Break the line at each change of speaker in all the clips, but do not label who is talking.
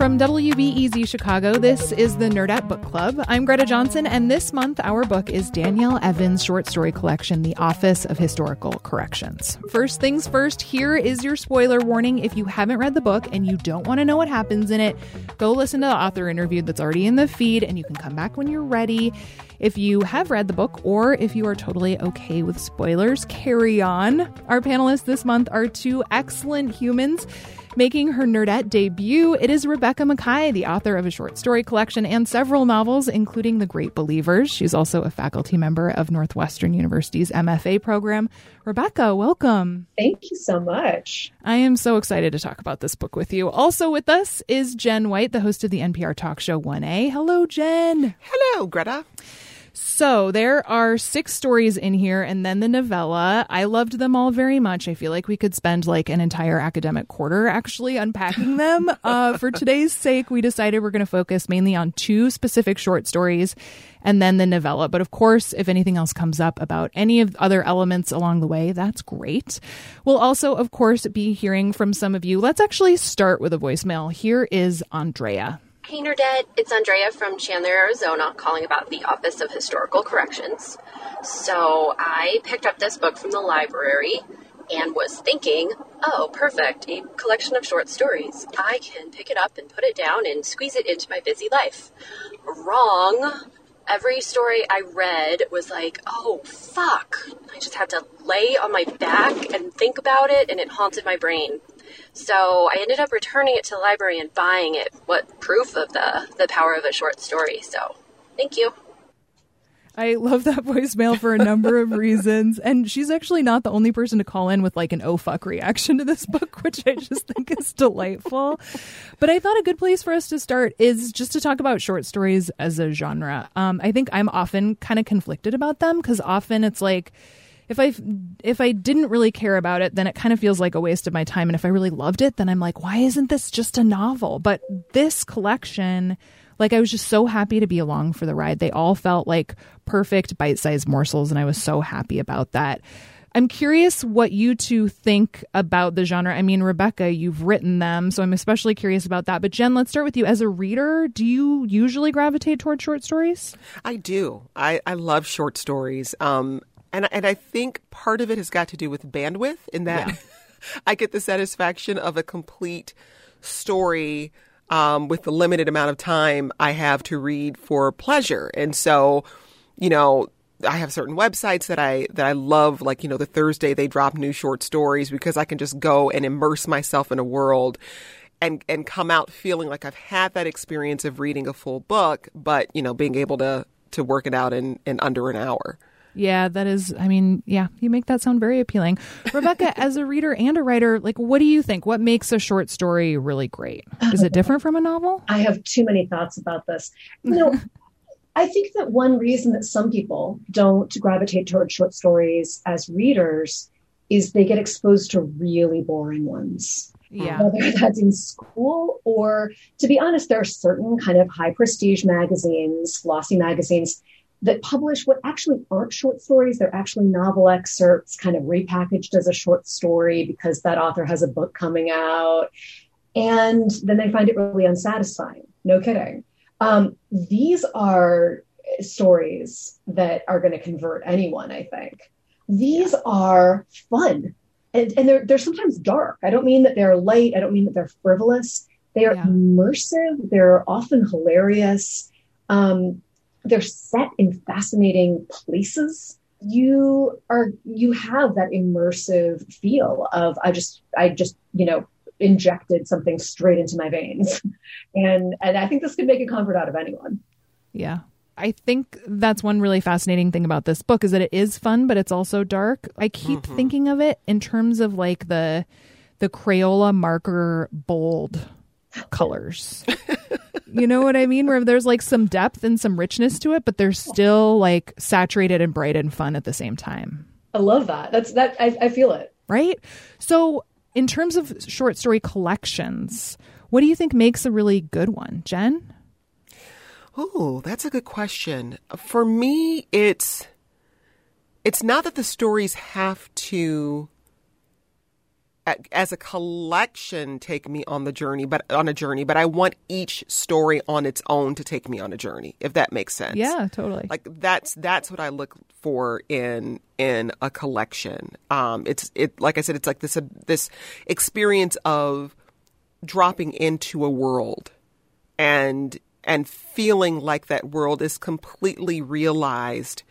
From WBEZ Chicago, this is the Nerdette Book Club. I'm Greta Johnson, and this month our book is Danielle Evans' short story collection, The Office of Historical Corrections. First things first, here is your spoiler warning. If you haven't read the book and you don't want to know what happens in it, go listen to the author interview that's already in the feed, and you can come back when you're ready. If you have read the book or if you are totally okay with spoilers, carry on. Our panelists this month are two excellent humans. Making her Nerdette debut, it is Rebecca Makkai, the author of a short story collection and several novels, including The Great Believers. She's also a faculty member of Northwestern University's MFA program. Rebecca, welcome.
Thank you so much.
I am so excited to talk about this book with you. Also with us is Jen White, the host of the NPR talk show 1A. Hello, Jen.
Hello, Greta.
So there are six stories in here and then the novella. I loved them all very much. I feel like we could spend like an entire academic quarter actually unpacking them. uh, for today's sake, we decided we're going to focus mainly on two specific short stories and then the novella. But of course, if anything else comes up about any of the other elements along the way, that's great. We'll also, of course, be hearing from some of you. Let's actually start with a voicemail. Here is Andrea.
Hey Nerdette, it's Andrea from Chandler, Arizona, calling about the Office of Historical Corrections. So I picked up this book from the library and was thinking, oh, perfect, a collection of short stories. I can pick it up and put it down and squeeze it into my busy life. Wrong. Every story I read was like, oh, fuck. I just had to lay on my back and think about it, and it haunted my brain. So I ended up returning it to the library and buying it. What proof of the the power of a short story. So thank you.
I love that voicemail for a number of reasons. And she's actually not the only person to call in with like an oh fuck reaction to this book, which I just think is delightful. But I thought a good place for us to start is just to talk about short stories as a genre. Um, I think I'm often kind of conflicted about them because often it's like, if I if I didn't really care about it, then it kind of feels like a waste of my time. And if I really loved it, then I'm like, why isn't this just a novel? But this collection, like I was just so happy to be along for the ride. They all felt like perfect bite-sized morsels, and I was so happy about that. I'm curious what you two think about the genre. I mean, Rebecca, you've written them, so I'm especially curious about that. But Jen, let's start with you. As a reader, do you usually gravitate toward short stories?
I do. I, I love short stories. Um, and and I think part of it has got to do with bandwidth in that yeah. I get the satisfaction of a complete story um, with the limited amount of time I have to read for pleasure. And so, you know, I have certain websites that I that I love, like you know, the Thursday they drop new short stories because I can just go and immerse myself in a world. And, and come out feeling like I've had that experience of reading a full book, but you know, being able to to work it out in, in under an hour.
Yeah, that is, I mean, yeah, you make that sound very appealing. Rebecca, as a reader and a writer, like, what do you think? What makes a short story really great? Is it different from a novel?
I have too many thoughts about this. You know, I think that one reason that some people don't gravitate towards short stories as readers is they get exposed to really boring ones.
Yeah.
Whether that's in school or, to be honest, there are certain kind of high prestige magazines, glossy magazines that publish what actually aren't short stories. They're actually novel excerpts, kind of repackaged as a short story because that author has a book coming out. And then they find it really unsatisfying. No kidding. Um, these are stories that are going to convert anyone, I think. These are fun. And, and they're, they're sometimes dark. I don't mean that they're light. I don't mean that they're frivolous. They are yeah. immersive. They're often hilarious. Um, they're set in fascinating places you are you have that immersive feel of i just i just you know injected something straight into my veins and and i think this could make a convert out of anyone
Yeah. I think that's one really fascinating thing about this book is that it is fun, but it's also dark. I keep mm-hmm. thinking of it in terms of like the the Crayola marker bold colors. you know what I mean? Where there's like some depth and some richness to it, but they're still like saturated and bright and fun at the same time.
I love that. That's that. I, I feel it.
Right. So, in terms of short story collections, what do you think makes a really good one, Jen?
Oh, that's a good question. For me, it's it's not that the stories have to as a collection take me on the journey but on a journey but i want each story on its own to take me on a journey if that makes sense
yeah totally
like that's that's what i look for in in a collection um it's it like i said it's like this uh, this experience of dropping into a world and and feeling like that world is completely realized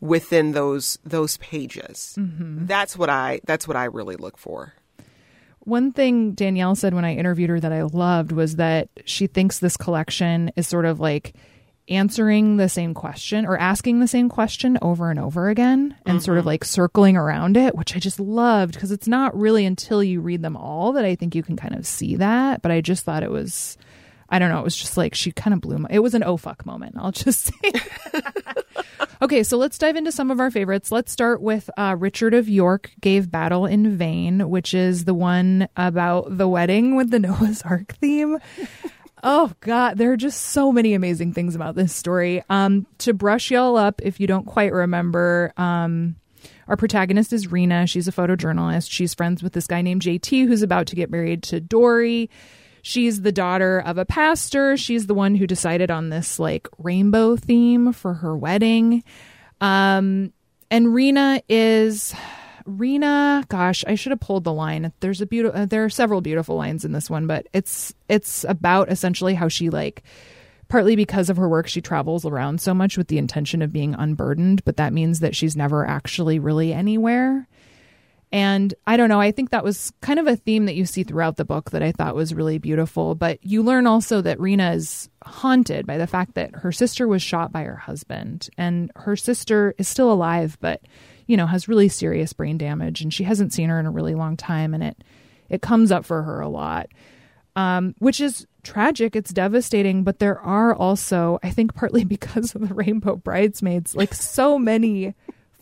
within those those pages. Mm-hmm. That's what I that's what I really look for.
One thing Danielle said when I interviewed her that I loved was that she thinks this collection is sort of like answering the same question or asking the same question over and over again and mm-hmm. sort of mm-hmm. like circling around it, which I just loved because it's not really until you read them all that I think you can kind of see that. But I just thought it was I don't know. It was just like she kind of blew my. It was an oh fuck moment. I'll just say. okay, so let's dive into some of our favorites. Let's start with uh, Richard of York gave battle in vain, which is the one about the wedding with the Noah's Ark theme. Oh God, there are just so many amazing things about this story. Um, to brush y'all up, if you don't quite remember, um, our protagonist is Rena. She's a photojournalist. She's friends with this guy named JT who's about to get married to Dory. She's the daughter of a pastor. She's the one who decided on this like rainbow theme for her wedding. Um, and Rena is Rena. Gosh, I should have pulled the line. There's a beautiful. Uh, there are several beautiful lines in this one, but it's it's about essentially how she like partly because of her work she travels around so much with the intention of being unburdened but that means that she's never actually really anywhere and I don't know, I think that was kind of a theme that you see throughout the book that I thought was really beautiful. But you learn also that Rena is haunted by the fact that her sister was shot by her husband, and her sister is still alive, but you know, has really serious brain damage, and she hasn't seen her in a really long time, and it it comes up for her a lot. Um, which is tragic. It's devastating, but there are also, I think, partly because of the Rainbow Bridesmaids, like so many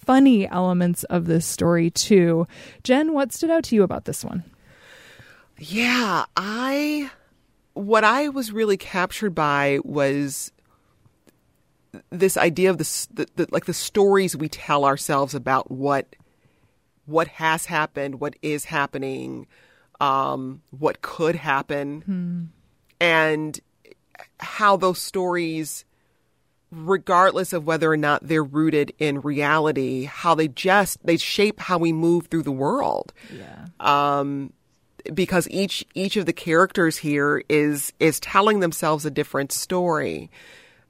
funny elements of this story too. Jen, what stood out to you about this one?
Yeah, I what I was really captured by was this idea of the, the, the, like the stories we tell ourselves about what what has happened, what is happening, um, what could happen, hmm. and how those stories regardless of whether or not they're rooted in reality, how they just they shape how we move through the world.
Yeah.
Um, because each each of the characters here is is telling themselves a different story,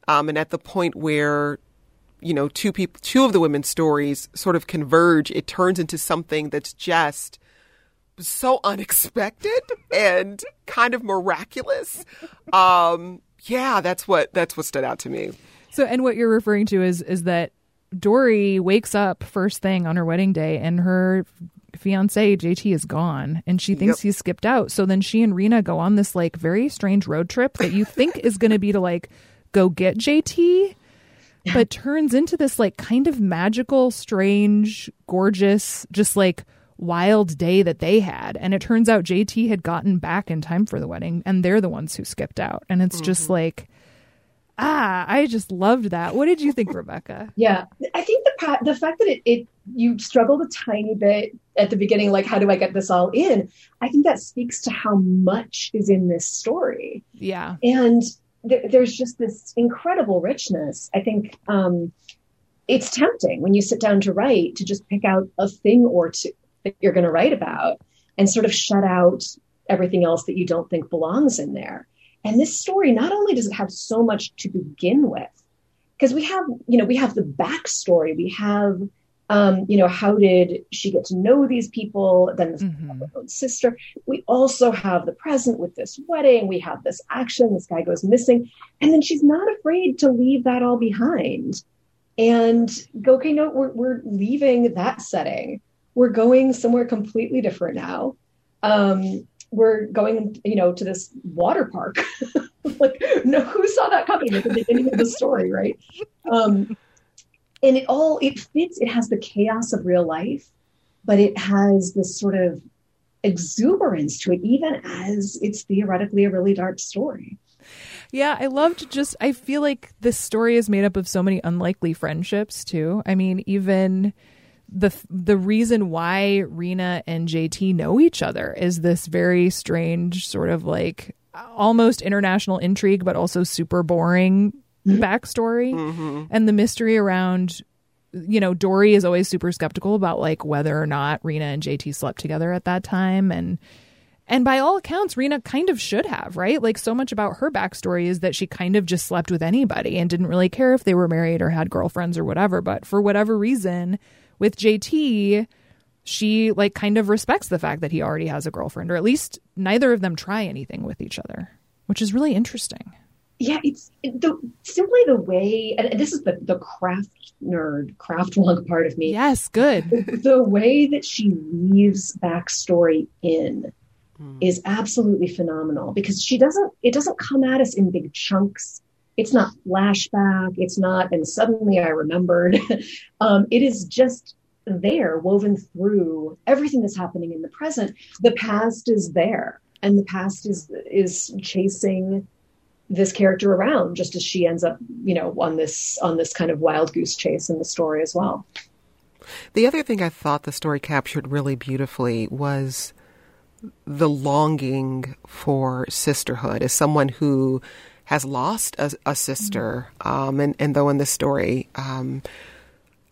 um, and at the point where you know two people two of the women's stories sort of converge, it turns into something that's just so unexpected and kind of miraculous. Um, yeah, that's what that's what stood out to me.
So, and what you're referring to is is that Dory wakes up first thing on her wedding day, and her fiance JT is gone, and she thinks yep. he's skipped out. So then she and Rena go on this like very strange road trip that you think is going to be to like go get JT, but turns into this like kind of magical, strange, gorgeous, just like wild day that they had. And it turns out JT had gotten back in time for the wedding, and they're the ones who skipped out. And it's mm-hmm. just like ah, I just loved that. What did you think, Rebecca?
Yeah, I think the the fact that it, it you struggled a tiny bit at the beginning, like how do I get this all in? I think that speaks to how much is in this story.
Yeah,
and th- there's just this incredible richness. I think um, it's tempting when you sit down to write to just pick out a thing or two that you're going to write about and sort of shut out everything else that you don't think belongs in there. And this story, not only does it have so much to begin with, because we have, you know, we have the backstory, we have Um, you know, how did she get to know these people? Then this mm-hmm. sister. We also have the present with this wedding. We have this action. This guy goes missing, and then she's not afraid to leave that all behind and go. Okay, no, we're we're leaving that setting. We're going somewhere completely different now. Um, we're going, you know, to this water park. like, no, who saw that coming at the beginning of the story, right? Um, and it all it fits. It has the chaos of real life, but it has this sort of exuberance to it, even as it's theoretically a really dark story.
Yeah, I loved just I feel like this story is made up of so many unlikely friendships too. I mean, even the the reason why Rena and JT know each other is this very strange sort of like almost international intrigue but also super boring mm-hmm. backstory mm-hmm. and the mystery around you know Dory is always super skeptical about like whether or not Rena and JT slept together at that time and and by all accounts, Rena kind of should have, right? Like, so much about her backstory is that she kind of just slept with anybody and didn't really care if they were married or had girlfriends or whatever. But for whatever reason, with JT, she like kind of respects the fact that he already has a girlfriend, or at least neither of them try anything with each other, which is really interesting.
Yeah, it's the, simply the way, and this is the, the craft nerd, craft wonk part of me.
Yes, good.
The, the way that she weaves backstory in mm. is absolutely phenomenal because she doesn't, it doesn't come at us in big chunks. It's not flashback. It's not, and suddenly I remembered. um, it is just there, woven through everything that's happening in the present. The past is there, and the past is is chasing this character around, just as she ends up, you know, on this on this kind of wild goose chase in the story as well.
The other thing I thought the story captured really beautifully was the longing for sisterhood as someone who has lost a, a sister. Um, and, and though in this story, um,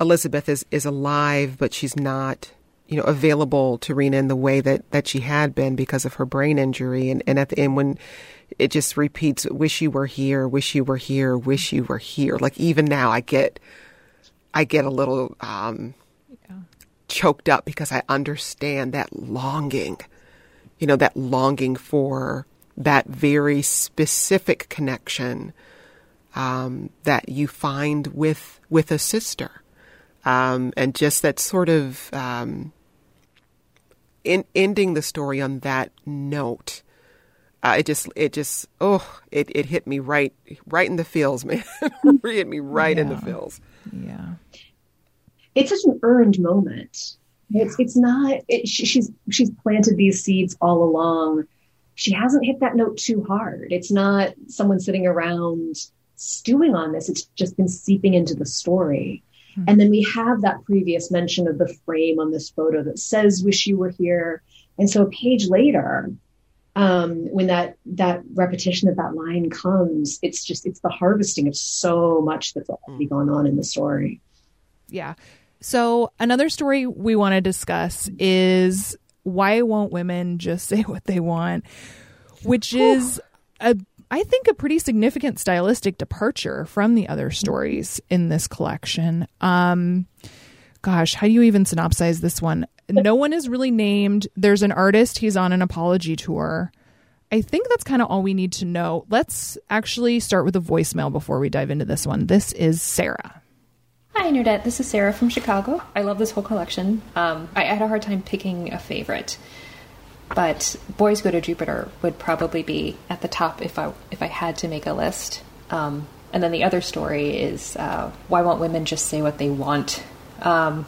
Elizabeth is, is alive, but she's not, you know, available to Rena in the way that, that she had been because of her brain injury. And, and at the end, when it just repeats, wish you were here, wish you were here, wish you were here. Like even now I get, I get a little, um, yeah. choked up because I understand that longing, you know, that longing for that very specific connection um, that you find with with a sister, um, and just that sort of um, in ending the story on that note. Uh, it just it just oh it, it hit me right right in the feels man. It hit me right yeah. in the feels.
Yeah.
It's such an earned moment. It's it's not it, she, she's she's planted these seeds all along she hasn't hit that note too hard. It's not someone sitting around stewing on this. It's just been seeping into the story. Mm-hmm. And then we have that previous mention of the frame on this photo that says, wish you were here. And so a page later, um, when that, that repetition of that line comes, it's just, it's the harvesting of so much that's already hmm. gone on in the story.
Yeah. So another story we want to discuss is why won't women just say what they want? Which is a I think a pretty significant stylistic departure from the other stories in this collection. Um gosh, how do you even synopsize this one? No one is really named. There's an artist, he's on an apology tour. I think that's kind of all we need to know. Let's actually start with a voicemail before we dive into this one. This is Sarah.
Hi, Nerdette. This is Sarah from Chicago. I love this whole collection. Um, I had a hard time picking a favorite, but Boys Go to Jupiter would probably be at the top if I if I had to make a list. Um, and then the other story is uh, Why Won't Women Just Say What They Want? Um,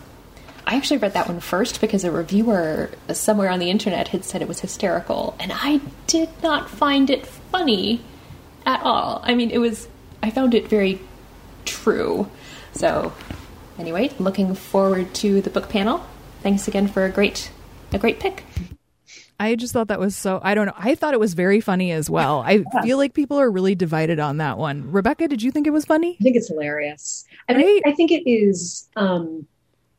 I actually read that one first because a reviewer somewhere on the internet had said it was hysterical, and I did not find it funny at all. I mean, it was. I found it very true. So, anyway, looking forward to the book panel. Thanks again for a great a great pick.
I just thought that was so I don't know. I thought it was very funny as well. I feel like people are really divided on that one. Rebecca, did you think it was funny?
I think it's hilarious. And right? I, I, think it is um,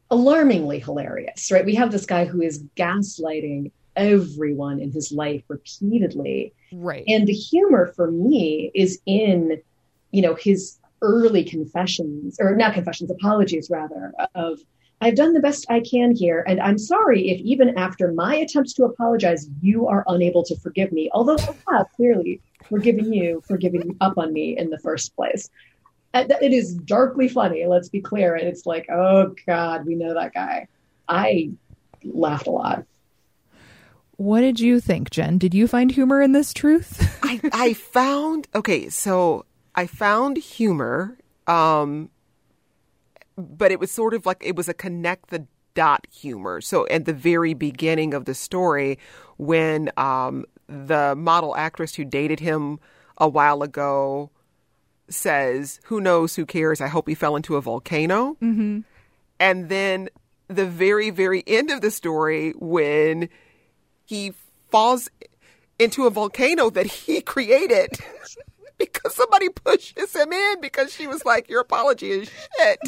alarmingly hilarious, right? We have this guy who is gaslighting everyone in his life repeatedly.
Right.
And the humor for me is in, you know, his early confessions, or not confessions, apologies rather, of I've done the best I can here, and I'm sorry if even after my attempts to apologize, you are unable to forgive me. Although oh, I have clearly forgiven you for giving up on me in the first place. Uh, it is darkly funny, let's be clear. And it's like, oh God, we know that guy. I laughed a lot.
What did you think, Jen? Did you find humor in this truth?
I, I found, okay, so I found humor. Um, but it was sort of like it was a connect the dot humor. So at the very beginning of the story, when um, the model actress who dated him a while ago says, "Who knows? Who cares? I hope he fell into a volcano."
Mm-hmm.
And then the very very end of the story when he falls into a volcano that he created because somebody pushes him in because she was like, Your apology is shit.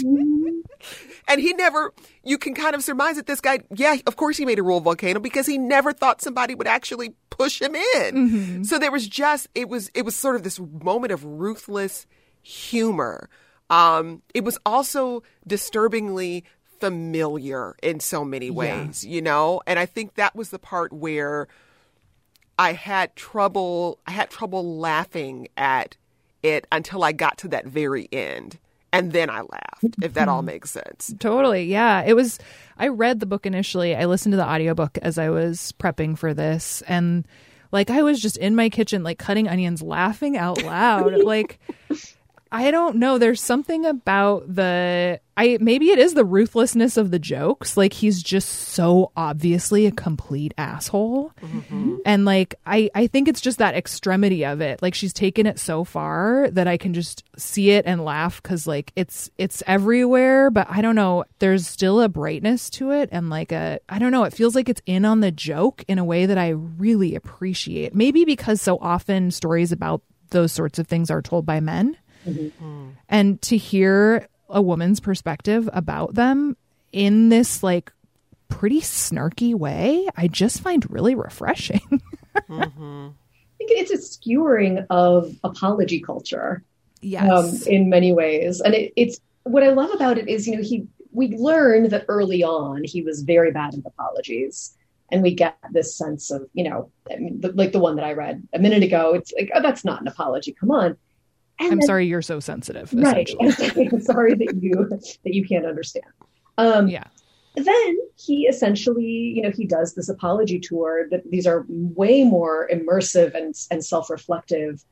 and he never, you can kind of surmise that this guy, yeah, of course he made a rule volcano because he never thought somebody would actually push him in.
Mm-hmm.
So there was just, it was, it was sort of this moment of ruthless humor. Um, it was also disturbingly familiar in so many ways, yeah. you know? And I think that was the part where I had trouble I had trouble laughing at it until I got to that very end. And then I laughed, if that all mm-hmm. makes sense.
Totally. Yeah. It was I read the book initially. I listened to the audiobook as I was prepping for this and like I was just in my kitchen like cutting onions laughing out loud. like I don't know. There's something about the I maybe it is the ruthlessness of the jokes. Like he's just so obviously a complete asshole. Mm-hmm. And like I I think it's just that extremity of it. Like she's taken it so far that I can just see it and laugh cuz like it's it's everywhere, but I don't know, there's still a brightness to it and like a I don't know, it feels like it's in on the joke in a way that I really appreciate. Maybe because so often stories about those sorts of things are told by men. Mm-hmm. And to hear a woman's perspective about them in this like pretty snarky way, I just find really refreshing.
mm-hmm. I think it's a skewering of apology culture.
Yes.
Um, in many ways. And it, it's what I love about it is, you know, he we learned that early on he was very bad at apologies. And we get this sense of, you know, I mean, the, like the one that I read a minute ago, it's like, oh, that's not an apology. Come on.
And I'm then, sorry you're so sensitive.
Right. I'm sorry that you that you can't understand. Um,
yeah.
Then he essentially, you know, he does this apology tour. That these are way more immersive and and self-reflective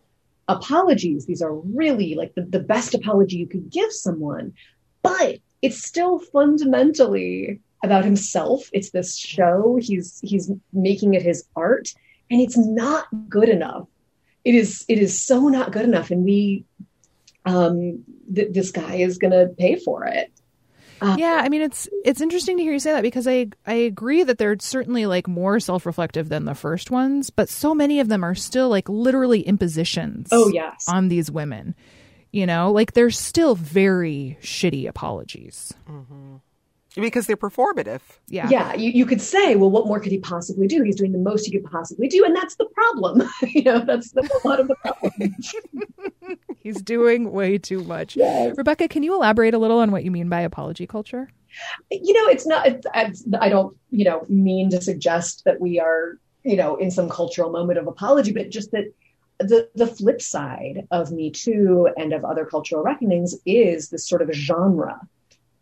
apologies. These are really like the, the best apology you could give someone, but it's still fundamentally about himself. It's this show. He's he's making it his art, and it's not good enough it is it is so not good enough and we um th- this guy is going to pay for it
uh, yeah, I mean it's it's interesting to hear you say that because I I agree that they're certainly like more self-reflective than the first ones, but so many of them are still like literally impositions.
Oh yes,
on these women. You know, like they're still very shitty apologies.
Mm-hmm because they're performative.
Yeah.
Yeah. You, you could say, well, what more could he possibly do? He's doing the most he could possibly do. And that's the problem. you know, that's, that's a lot of the problem.
He's doing way too much. Yes. Rebecca, can you elaborate a little on what you mean by apology culture?
You know, it's not, it's, it's, I don't, you know, mean to suggest that we are, you know, in some cultural moment of apology, but just that the the flip side of Me Too and of other cultural reckonings is this sort of genre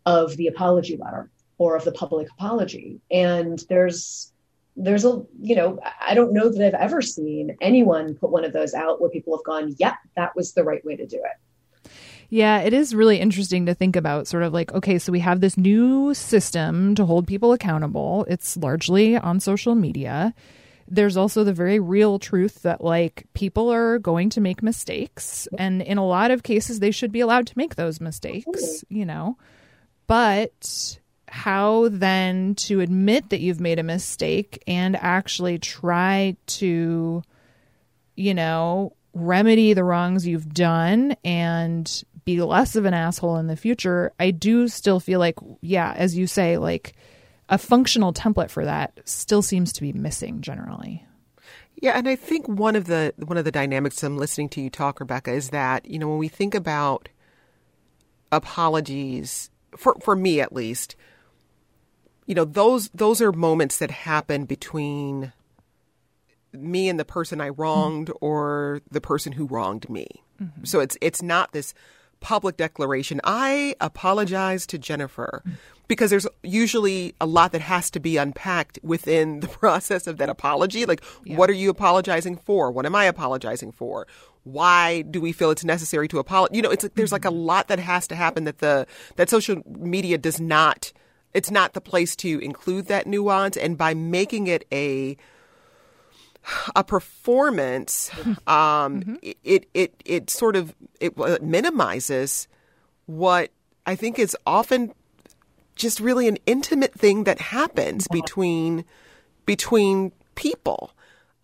of the apology letter or of the public apology. And there's there's a you know I don't know that I've ever seen anyone put one of those out where people have gone, "Yep, that was the right way to do it."
Yeah, it is really interesting to think about sort of like, okay, so we have this new system to hold people accountable. It's largely on social media. There's also the very real truth that like people are going to make mistakes. And in a lot of cases, they should be allowed to make those mistakes, you know but how then to admit that you've made a mistake and actually try to, you know, remedy the wrongs you've done and be less of an asshole in the future, I do still feel like, yeah, as you say, like a functional template for that still seems to be missing generally.
Yeah, and I think one of the one of the dynamics I'm listening to you talk, Rebecca, is that you know when we think about apologies for for me at least, you know, those those are moments that happen between me and the person I wronged or the person who wronged me. Mm-hmm. So it's it's not this public declaration. I apologize to Jennifer because there's usually a lot that has to be unpacked within the process of that apology. Like, yeah. what are you apologizing for? What am I apologizing for? Why do we feel it's necessary to apologize? You know, it's there's like a mm-hmm. lot that has to happen that the that social media does not. It's not the place to include that nuance, and by making it a a performance, um, mm-hmm. it, it it sort of it, it minimizes what I think is often just really an intimate thing that happens between between people.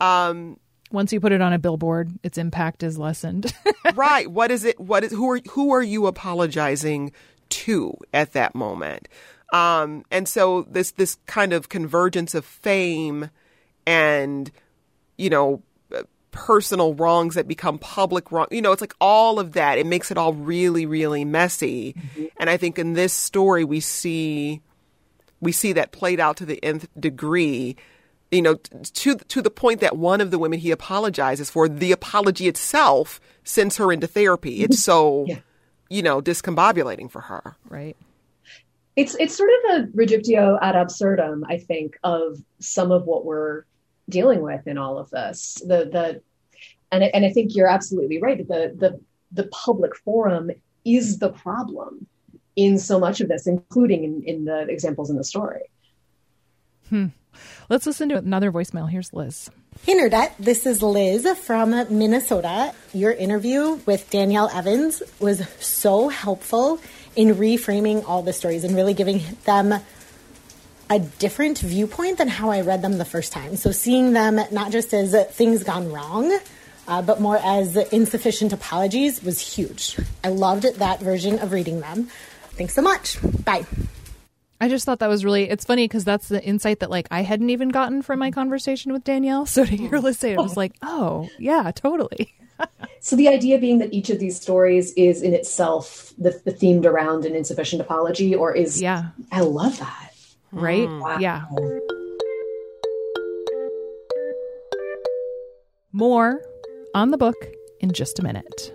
Um,
Once you put it on a billboard, its impact is lessened.
right. What is it? What is who are who are you apologizing to at that moment? Um, and so this this kind of convergence of fame and you know, personal wrongs that become public wrong. You know, it's like all of that. It makes it all really, really messy. Mm-hmm. And I think in this story we see we see that played out to the nth degree. You know, to to the point that one of the women he apologizes for, the apology itself sends her into therapy. It's so, yeah. you know, discombobulating for her.
Right.
It's it's sort of a reductio ad absurdum, I think, of some of what we're dealing with in all of this. The the and and I think you're absolutely right that the the the public forum is the problem in so much of this, including in, in the examples in the story.
Hmm. Let's listen to another voicemail. Here's Liz.
Hey, Nerdette. This is Liz from Minnesota. Your interview with Danielle Evans was so helpful in reframing all the stories and really giving them a different viewpoint than how I read them the first time. So seeing them not just as things gone wrong, uh, but more as insufficient apologies was huge. I loved that version of reading them. Thanks so much. Bye.
I just thought that was really it's funny because that's the insight that like I hadn't even gotten from my conversation with Danielle. So to hear Liz say it, was like, oh yeah, totally.
so the idea being that each of these stories is in itself the, the themed around an insufficient apology or is
yeah
I love that
right? Mm. Wow. Yeah. More on the book in just a minute.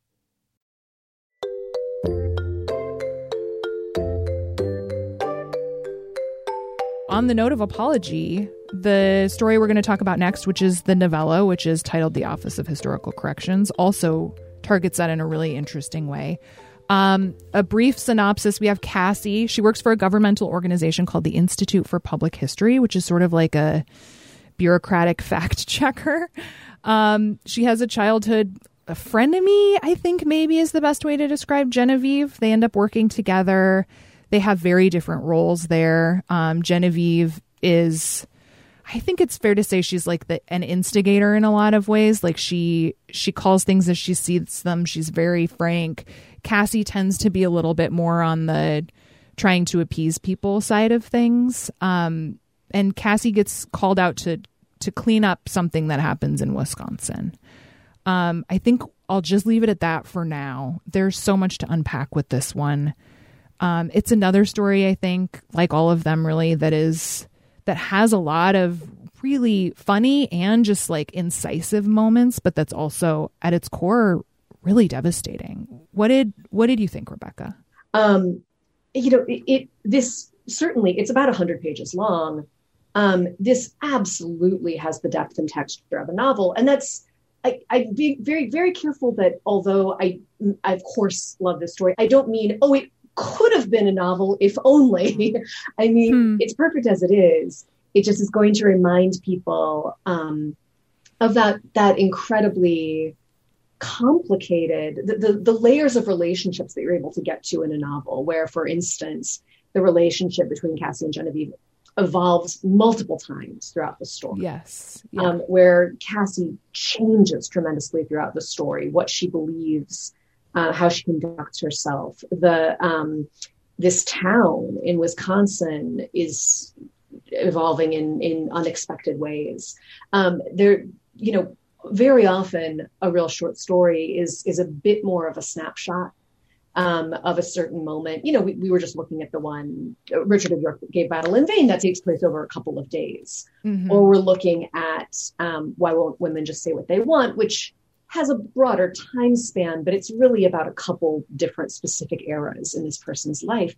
On the note of apology, the story we're going to talk about next, which is the novella, which is titled The Office of Historical Corrections, also targets that in a really interesting way. Um, a brief synopsis we have Cassie. She works for a governmental organization called the Institute for Public History, which is sort of like a bureaucratic fact checker. Um, she has a childhood a frenemy, I think maybe is the best way to describe Genevieve. They end up working together. They have very different roles there. Um, Genevieve is I think it's fair to say she's like the an instigator in a lot of ways. Like she she calls things as she sees them. She's very frank. Cassie tends to be a little bit more on the trying to appease people side of things. Um, and Cassie gets called out to to clean up something that happens in Wisconsin. Um, I think I'll just leave it at that for now. There's so much to unpack with this one. Um, it's another story, I think, like all of them, really, that is that has a lot of really funny and just like incisive moments, but that's also at its core really devastating. What did what did you think, Rebecca?
Um, you know, it, it this certainly it's about hundred pages long. Um, this absolutely has the depth and texture of a novel, and that's I, I'd be very very careful that although I, I of course love this story, I don't mean oh it could have been a novel if only. I mean, hmm. it's perfect as it is. It just is going to remind people um, of that that incredibly complicated the, the, the layers of relationships that you're able to get to in a novel where for instance the relationship between cassie and genevieve evolves multiple times throughout the story.
Yes. Yeah.
Um, where Cassie changes tremendously throughout the story, what she believes, uh, how she conducts herself. The um, this town in Wisconsin is evolving in in unexpected ways. Um, there, you know, very often a real short story is is a bit more of a snapshot um, of a certain moment. You know, we, we were just looking at the one Richard of York gave battle in vain that takes place over a couple of days,
Mhm.
or we're looking at um, why won't women just say what they want, which has a broader time span, but it's really about a couple different specific eras in this person's life.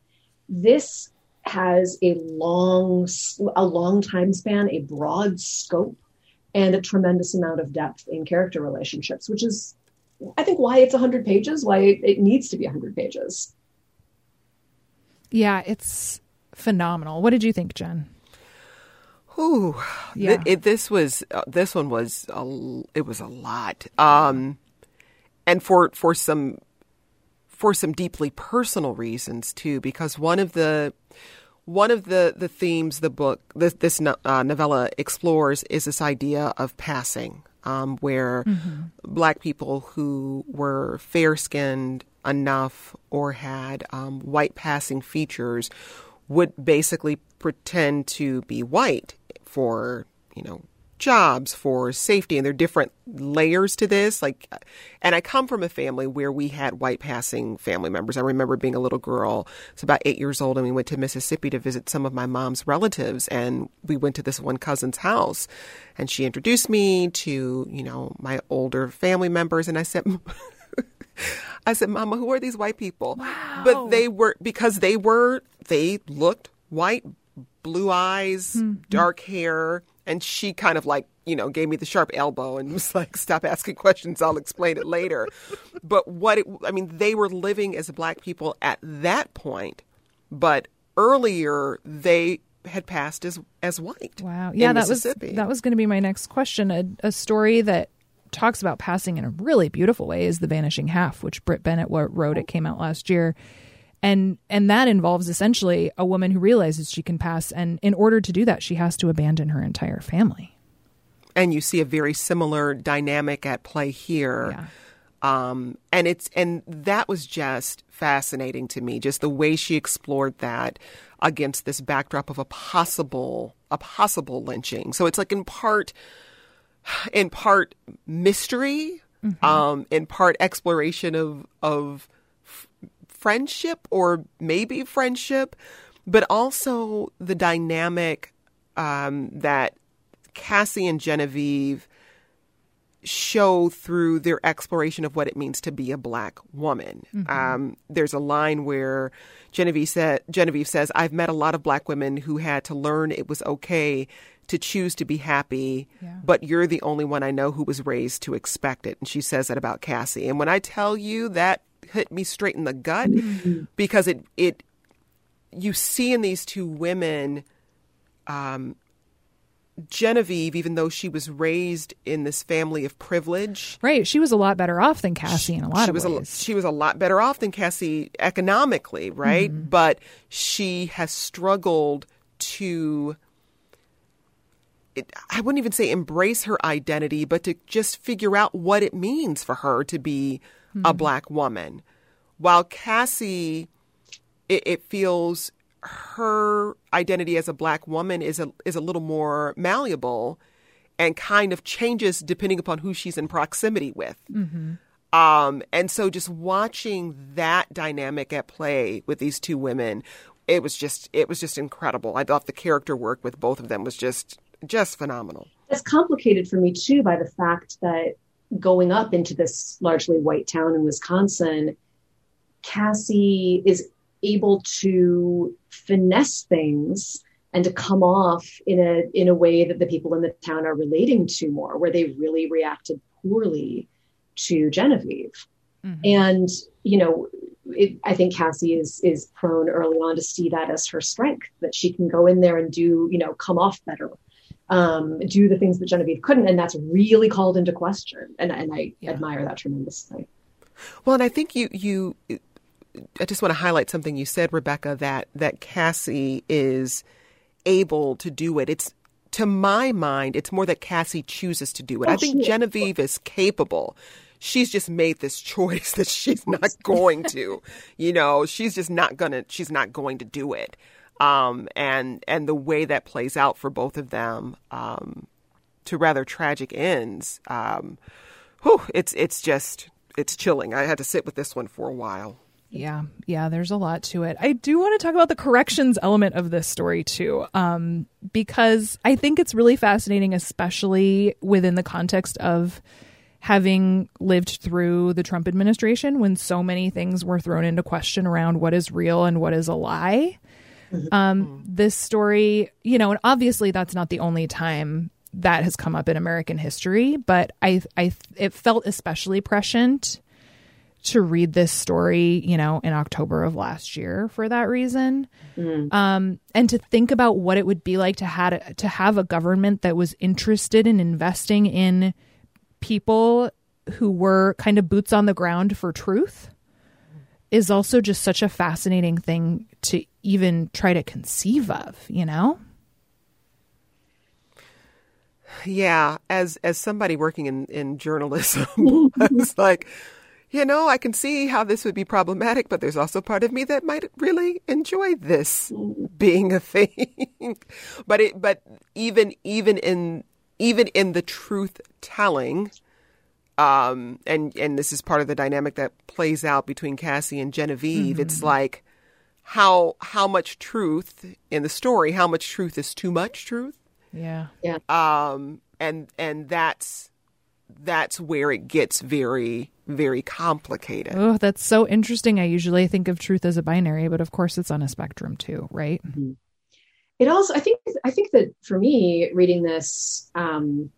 This has a long, a long time span, a broad scope, and a tremendous amount of depth in character relationships, which is, I think, why it's 100 pages, why it, needs to be 100 pages.
Yeah, it's phenomenal. What did you think, Jen?
Ooh,
Yeah.
Th- it, this was uh, this one was a, it was a lot, um, and for for some for some deeply personal reasons too, because one of the one of the the themes the book this this uh, novella explores is this idea of passing, um, where black people who were fair skinned enough or had um, white passing features would basically pretend to be white for you know jobs for safety and there are different layers to this. Like and i come from a family where we had white passing family members. I remember being a little girl it's about eight years old and we went to mississippi to visit some of my mom's relatives and we went to this one cousin's house and she introduced me to you know my older family members and i said I said, Mama, who are these white people? But they were, because they were, they looked white, blue eyes, hmm. dark hair. And she kind of like, you know, gave me the sharp elbow and was like, stop asking questions. I'll explain it later. but what it, I mean, they were living as black people at that point, but earlier they had passed as, as white.
Wow. Yeah, that was that was going to be my next question. A, a story that talks about passing in a really beautiful way is The Vanishing Half, which Brit Bennett wrote. It came out last year. And and that involves essentially a woman who realizes she can pass and in order to do that she has to abandon her entire family.
and you see a very similar dynamic at play here.
Yeah.
Um, and it's and that was just fascinating to me, just the way she explored that against this backdrop of a possible a possible lynching. So it's like in part in part mystery, um, in part exploration of of f- friendship or maybe friendship, but also the dynamic um, that Cassie and Genevieve show through their exploration of what it means to be a black woman. Um, there's a line where Genevieve, sa- Genevieve says, I've met a lot of black women who had to learn it was okay to choose to be happy,
Yeah.
but you're the only one I know who was raised to expect it. And she says that about Cassie. And when I tell you that hit me straight in the gut because it, it, you see in these two women, um, Genevieve, even though she was raised in this family of privilege,
Right. She was a lot better off than Cassie in a lot
she
of
was
ways.
a, she was a lot better off than Cassie economically, right?
Mm-hmm.
But she has struggled to. It, I wouldn't even say embrace her identity, but to just figure out what it means for her to be
Hmm.
a black woman. While Cassie, it, it feels her identity as a black woman is a is a little more malleable, and kind of changes depending upon who she's in proximity with. Um, and so just watching that dynamic at play with these two women, it was just it was just incredible. I thought the character work with both of them was just just phenomenal.
It's complicated for me too by the fact that going up into this largely white town in Wisconsin, Cassie is able to finesse things and to come off in a in a way that the people in the town are relating to more, where they really reacted poorly to Genevieve. Mm-hmm. And you know, it, I think Cassie is is prone early on to see that as her strength, that she can go in there and do you know come off better, um, do the things that Genevieve couldn't, and that's really called into question. And and I admire that tremendously.
Well, and I think you you I just want to highlight something you said, Rebecca, that that Cassie is able to do it. It's to my mind, it's more that Cassie chooses to do it.
Oh,
I think
she-
Genevieve is capable. She's just made this choice that she's not going to. You know, she's just not gonna. She's not going to do it. Um, and and the way that plays out for both of them um, to rather tragic ends. Um, whew, it's it's just it's chilling. I had to sit with this one for a while.
Yeah, yeah, there's a lot to it. I do want to talk about the corrections element of this story too, um, because I think it's really fascinating, especially within the context of having lived through the Trump administration when so many things were thrown into question around what is real and what is a lie. Um, this story, you know, and obviously that's not the only time that has come up in American history, but I, I, it felt especially prescient to read this story, you know, in October of last year for that reason. Um, and to think about what it would be like to had to have a government that was interested in investing in people who were kind of boots on the ground for truth is also just such a fascinating thing to even try to conceive of, you know?
Yeah, as as somebody working in in journalism, I was like, you know, I can see how this would be problematic, but there's also part of me that might really enjoy this mm. being a thing. but it but even even in even in the truth telling um and and this is part of the dynamic that plays out between Cassie and Genevieve, it's like how how much truth in the story, how much truth is too much truth?
Yeah. yeah.
um, and and that's that's where it gets very very complicated.
Oh, that's so interesting. I usually think of truth as a binary, but of course it's on a spectrum too, right?
it also i think i think that for me reading this um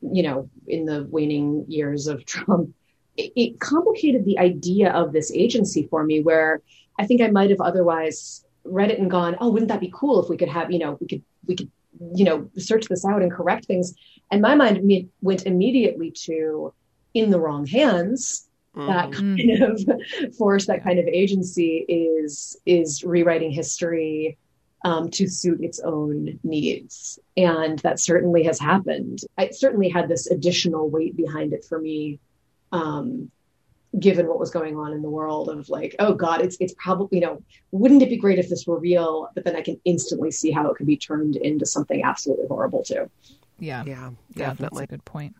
you know in the waning years of trump it, it complicated the idea of this agency for me where i think i might have otherwise read it and gone oh wouldn't that be cool if we could have you know we could we could you know search this out and correct things. And my mind me- went immediately to in the wrong hands. Mm-hmm. That kind of force that kind of agency is is rewriting history um, to suit its own needs and that certainly has happened it certainly had this additional weight behind it for me um, given what was going on in the world of like oh god it's it's probably you know wouldn't it be great if this were real but then i can instantly see how it could be turned into something absolutely horrible too
Yeah.
Yeah,
Yeah, that's
definitely.
a good point.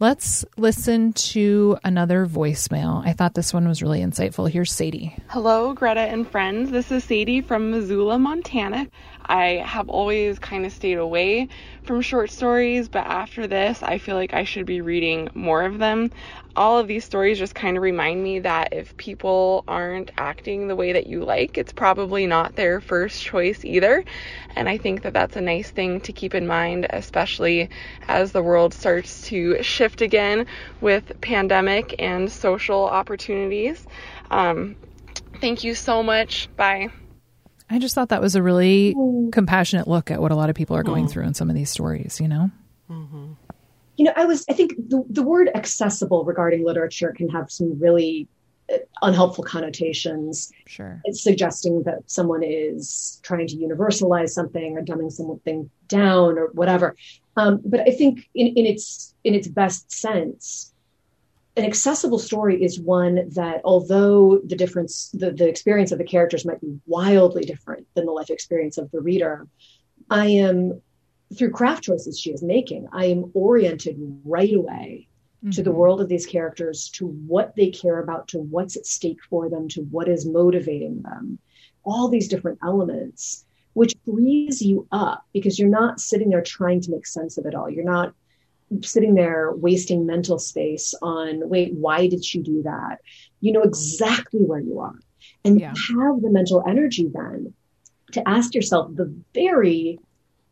Let's listen to another voicemail. I thought this one was really insightful. Here's Sadie.
Hello, Greta and friends. This is Sadie from Missoula, Montana. I have always kind of stayed away from short stories, but after this, I feel like I should be reading more of them. All of these stories just kind of remind me that if people aren't acting the way that you like, it's probably not their first choice either. And I think that that's a nice thing to keep in mind, especially as the world starts to shift again with pandemic and social opportunities. Um, thank you so much. Bye.
I just thought that was a really compassionate look at what a lot of people are going through in some of these stories, you know?
you know i was i think the, the word accessible regarding literature can have some really uh, unhelpful connotations.
Sure.
it's suggesting that someone is trying to universalize something or dumbing something down or whatever. Um, but i think in, in its in its best sense an accessible story is one that although the difference the, the experience of the characters might be wildly different than the life experience of the reader i am through craft choices she is making i am oriented right away to the mm-hmm. world of these characters, to what they care about, to what's at stake for them, to what is motivating them, all these different elements, which frees you up because you're not sitting there trying to make sense of it all. You're not sitting there wasting mental space on, wait, why did she do that? You know exactly where you are. And
Yeah.
you have the mental energy then to ask yourself the very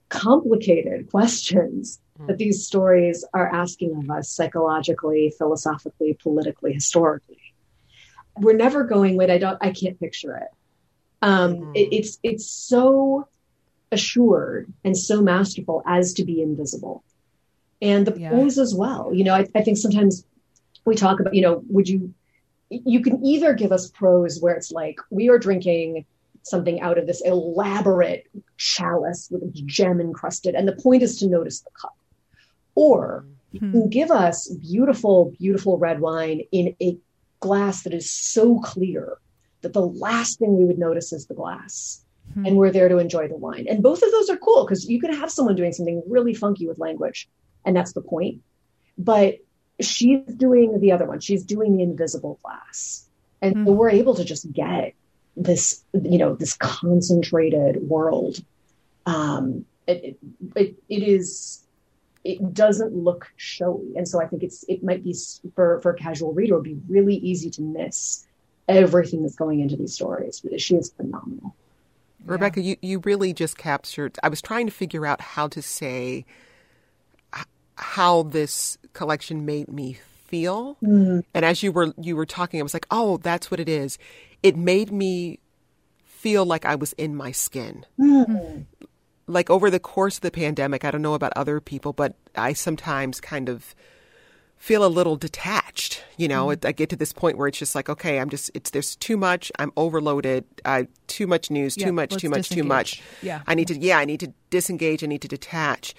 complicated questions that these stories are asking of us psychologically, philosophically, politically, historically. We're never going, wait, I don't, I can't picture it. Um, it- it's it's so assured and so masterful as to be invisible, and the
Yeah.
prose as well. You know, I, I think sometimes we talk about, you know, would you? You can either give us prose where it's like we are drinking something out of this elaborate chalice with a gem encrusted. And the point is to notice the cup. Or you can give us beautiful, beautiful red wine in a glass that is so clear that the last thing we would notice is the glass.
Hmm.
And we're there to enjoy the wine. And both of those are cool because you could have someone doing something really funky with language. And that's the point. But she's doing the other one. She's doing the invisible glass. And
Hmm.
so we're able to just get this, you know, this concentrated world. Um, it, it, it, it is, it doesn't look showy. And so I think it's, it might be for, for a casual reader, it would be really easy to miss everything that's going into these stories. But she is phenomenal.
Rebecca, you, you really just captured. I was trying to figure out how to say h- how this collection made me feel, and as you were you were talking, I was like, oh, that's what it is. It made me feel like I was in my skin. Like over the course of the pandemic, I don't know about other people, but I sometimes kind of feel a little detached. You know,
Mm-hmm.
I get to this point where it's just like, okay, I'm just it's there's too much. I'm overloaded. I too much news.
Yeah,
too much. Too much. Too much.
Yeah.
I need to. Yeah, I need to disengage. I need to detach.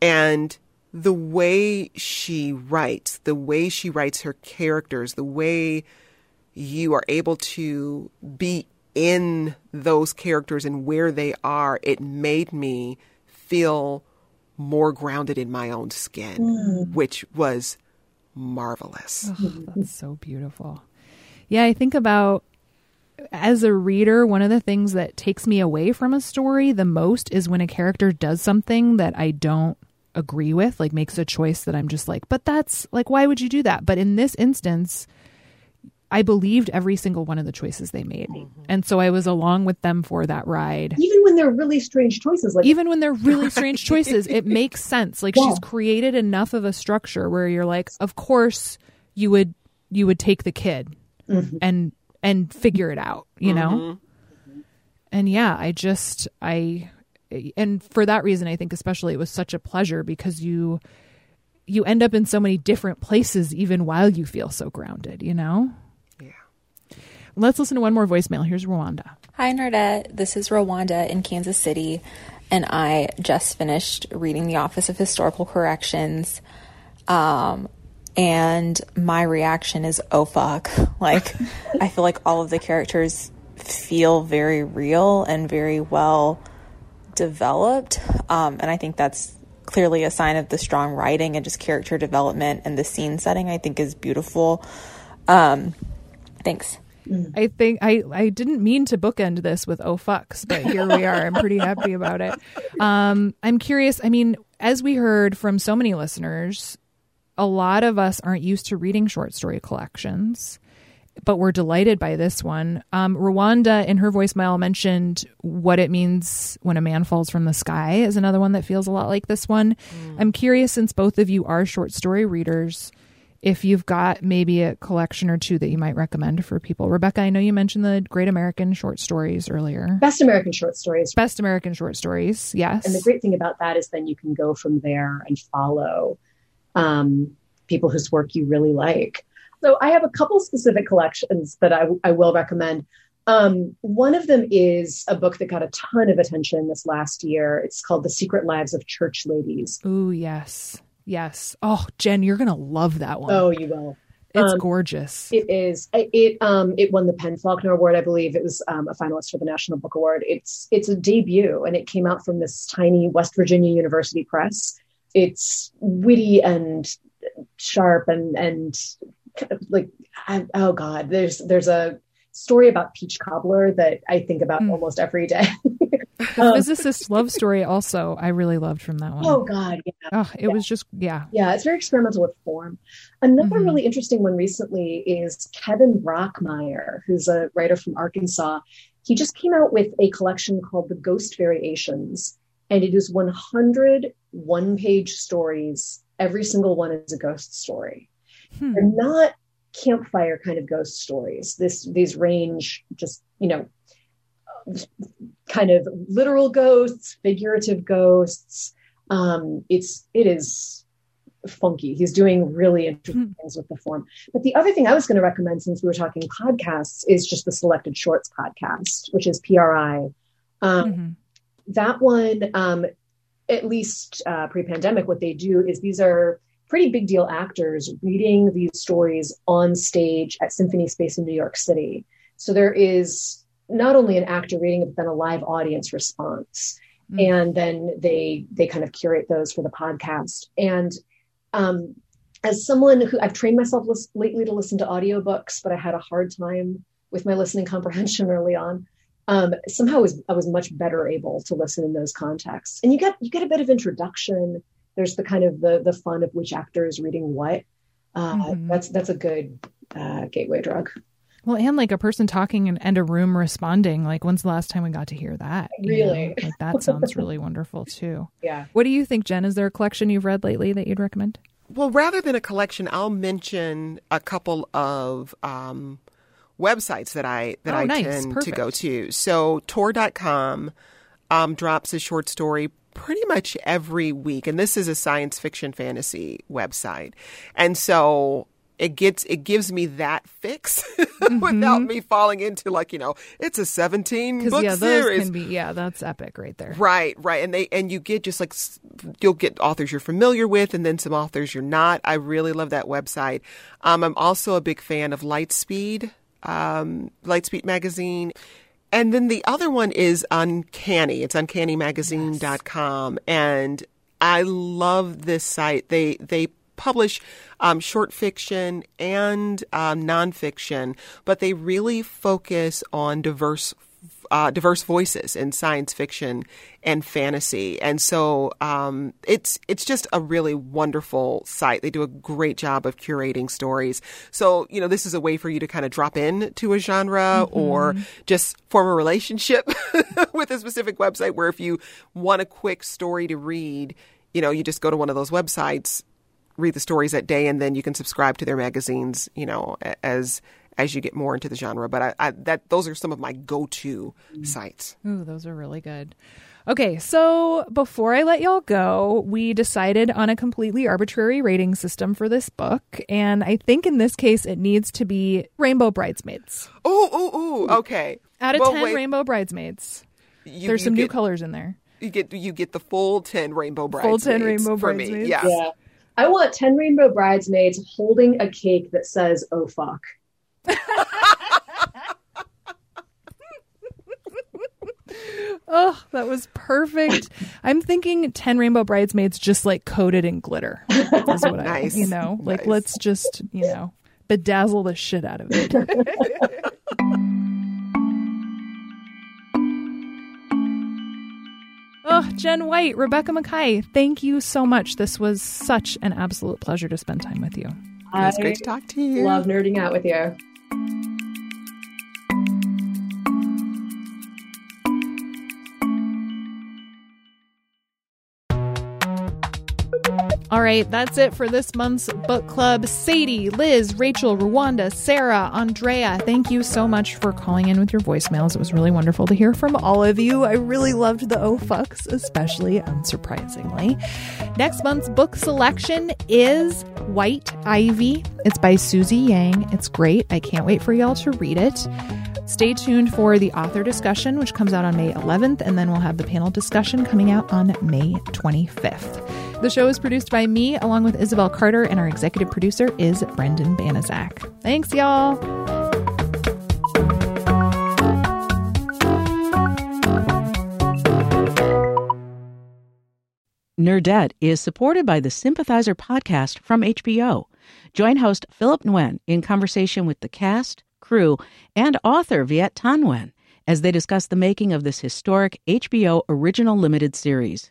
And the way she writes, the way she writes her characters, the way you are able to be in those characters and where they are, it made me feel more grounded in my own skin, mm. which was marvelous.
That's so beautiful. Yeah, I think about as a reader, one of the things that takes me away from a story the most is when a character does something that I don't agree with, like makes a choice that I'm just like, but that's like, why would you do that? But in this instance, I believed every single one of the choices they made. Mm-hmm. And so I was along with them for that ride.
Even when they're really strange choices, like
Even when they're really strange choices, it makes sense. Like she's created enough of a structure where you're like, of course you would you would take the kid mm-hmm. and and figure it out, you know? Mm-hmm. And yeah, I just I and for that reason I think especially it was such a pleasure because you you end up in so many different places even while you feel so grounded, you know?
Yeah.
Let's listen to one more voicemail. Here's Rwanda.
Hi, Nerdette. This is Rwanda in Kansas City, and I just finished reading The Office of Historical Corrections. Um, and my reaction is, oh fuck. Like, I feel like all of the characters feel very real and very well developed. Um, and I think that's clearly a sign of the strong writing and just character development and the scene setting, I think, is beautiful. Um, thanks.
I think I, I didn't mean to bookend this with oh fucks, but here we are. I'm pretty happy about it. Um, I'm curious. I mean, as we heard from so many listeners, a lot of us aren't used to reading short story collections, but we're delighted by this one. Um, Rwanda, in her voicemail, mentioned what it means when a man falls from the sky is another one that feels a lot like this one. I'm curious, since both of you are short story readers, if you've got maybe a collection or two that you might recommend for people. Rebecca, I know you mentioned the Great American Short Stories earlier.
best American short stories.
Best American Short Stories, yes.
And the great thing about that is then you can go from there and follow um, people whose work you really like. So I have a couple specific collections that I, I will recommend. Um, one of them is a book that got a ton of attention this last year. It's called The Secret Lives of Church Ladies.
Oh, yes. Yes. Oh, Jen, you're going to love that one.
Oh, you will.
it's
um,
gorgeous.
It is. It um it won the PEN/Faulkner Award, I believe. It was um, a finalist for the National Book Award. It's it's a debut, and it came out from this tiny West Virginia University press. It's witty and sharp and and like I, oh god, there's there's a story about Peach Cobbler that I think about hmm. almost every day.
Um, the physicist love story also I really loved from that one.
oh god, yeah.
Oh, it was just yeah.
Yeah, it's very experimental with form. Another mm-hmm. really interesting one recently is Kevin Brockmeier, who's a writer from Arkansas. He just came out with a collection called The Ghost Variations, and it is 100 one page stories. Every single one is a ghost story.
Hmm.
They're not campfire kind of ghost stories. This these range just, you know, kind of literal ghosts, figurative ghosts. Um, it's it is funky. He's doing really interesting things with the form. But the other thing I was going to recommend, since we were talking podcasts, is just the Selected Shorts podcast, which is PRI. Um, mm-hmm. That one, um, at least uh, pre-pandemic, what they do is these are pretty big deal actors reading these stories on stage at Symphony Space in New York City. So there is not only an actor reading it, but then a live audience response. Mm-hmm. And then they they kind of curate those for the podcast. And um, as someone who I've trained myself lately to listen to audiobooks, but I had a hard time with my listening comprehension early on. Um, somehow I was, I was much better able to listen in those contexts. And you get you get a bit of introduction. There's the kind of the the fun of which actor is reading what. Uh, mm-hmm. That's that's a good uh, gateway drug.
Well, and like a person talking and, and, a room responding. Like, when's the last time we got to hear that?
Really?
Know? Like, that sounds really wonderful too.
Yeah.
What do you think, Jen? Is there a collection you've read lately that you'd recommend?
Well, rather than a collection, I'll mention a couple of um, websites that I that
oh,
I
nice.
tend
Perfect.
to go to. So Tor.com um, drops a short story pretty much every week, and this is a science fiction fantasy website, and so it gets it gives me that fix mm-hmm. without me falling into like you know it's a 17 book
yeah,
series.
can be, yeah that's epic right there.
Right right. And they and you get just like you'll get authors you're familiar with and then some authors you're not. I really love that website. Um, i'm also a big fan of lightspeed um, lightspeed magazine and then the other one is uncanny. It's uncannymagazine.com yes. and i love this site. They they publish um, short fiction and um, nonfiction, but they really focus on diverse uh, diverse voices in science fiction and fantasy, and so um, it's it's just a really wonderful site. They do a great job of curating stories. So you know, this is a way for you to kind of drop in to a genre mm-hmm. or just form a relationship with a specific website. Where if you want a quick story to read, you know, you just go to one of those websites read the stories that day, and then you can subscribe to their magazines. You know, as as you get more into the genre. But I, I that those are some of my go to mm. sites.
Ooh, those are really good. Okay, so before I let y'all go, we decided on a completely arbitrary rating system for this book, and I think in this case it needs to be Rainbow Bridesmaids.
Oh, oh, oh, okay.
Out of well, ten, wait. Rainbow Bridesmaids. You, There's some get, new colors in there.
You get you get the full ten Rainbow Bridesmaids.
Full ten Rainbow Bridesmaids.
Yeah.
yeah. I want 10 rainbow bridesmaids holding a cake that says, oh, fuck.
oh, that was perfect. I'm thinking 10 rainbow bridesmaids just like coated in glitter. That's what
nice.
I, you know, like
nice.
let's just, you know, bedazzle the shit out of it. Oh, Jen White, Rebecca Makkai, thank you so much. This was such an absolute pleasure to spend time with you.
It was great to talk to you.
Love nerding out with you thank you
All right, that's it for this month's book club. Sadie, Liz, Rachel, Rwanda, Sarah, Andrea, thank you so much for calling in with your voicemails. It was really wonderful to hear from all of you. I really loved the oh fucks, especially unsurprisingly. Next month's book selection is White Ivy. It's by Susie Yang. It's great. I can't wait for y'all to read it. Stay tuned for the author discussion, which comes out on May 11th, and then we'll have the panel discussion coming out on May 25th. The show is produced by me along with Isabel Carter, and our executive producer is Brendan Banaszak. Thanks, y'all.
Nerdette is supported by the Sympathizer podcast from HBO. Join host Philip Nguyen in conversation with the cast, crew, and author Viet Thanh Nguyen as they discuss the making of this historic HBO original limited series.